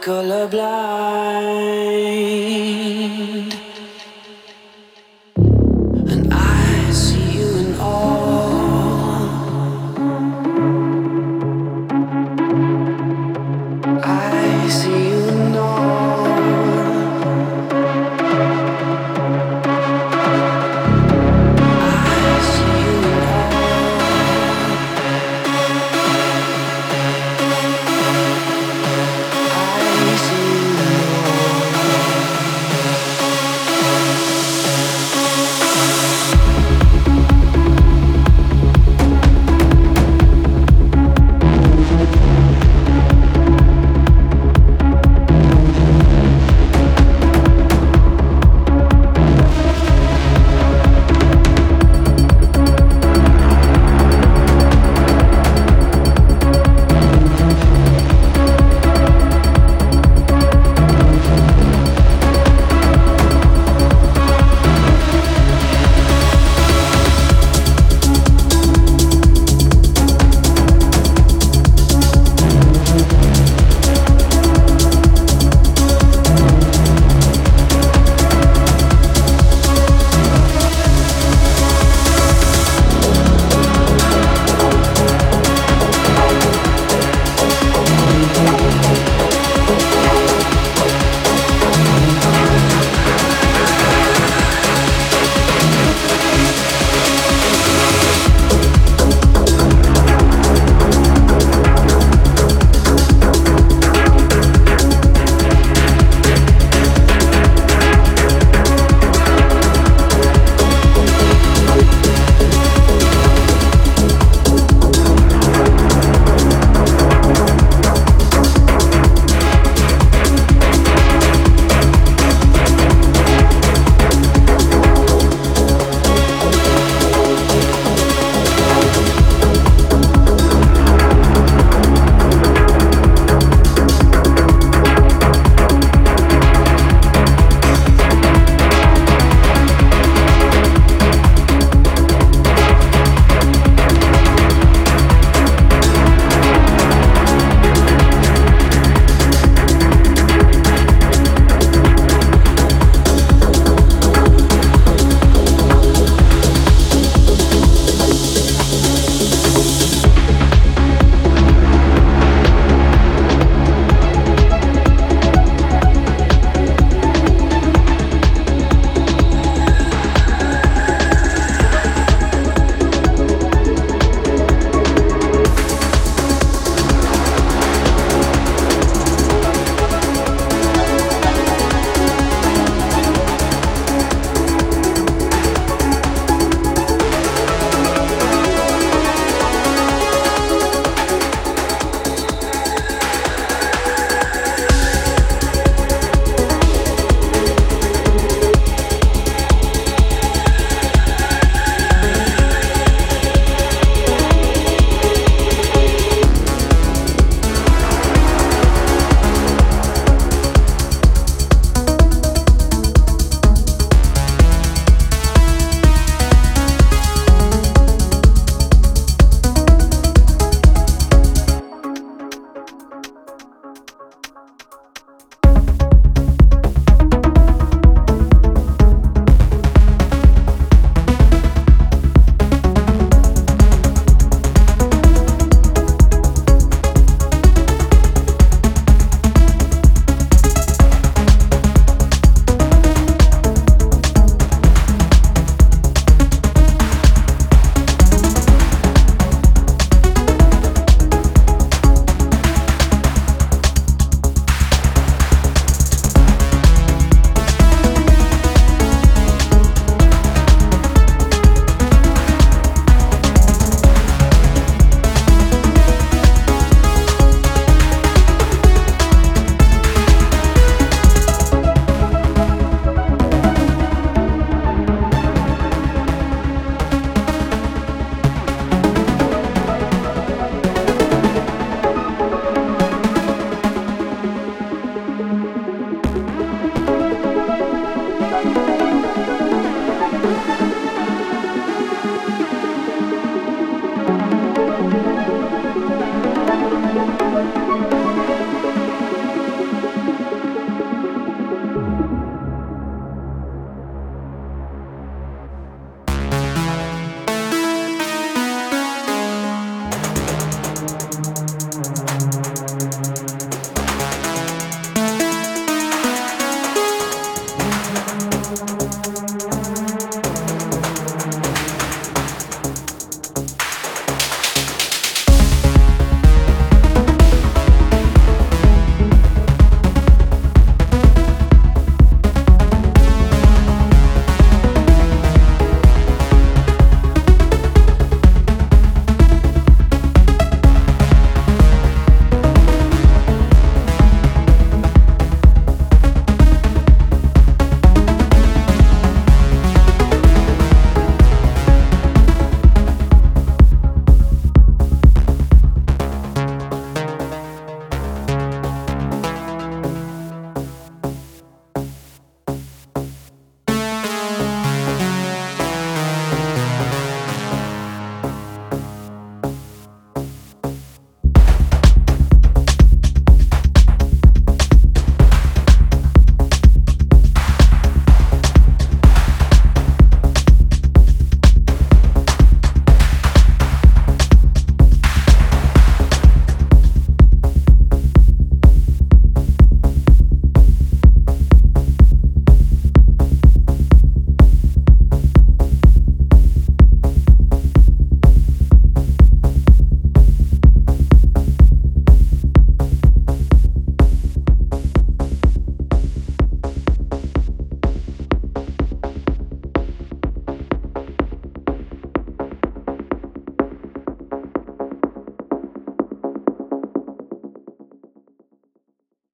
colorblind.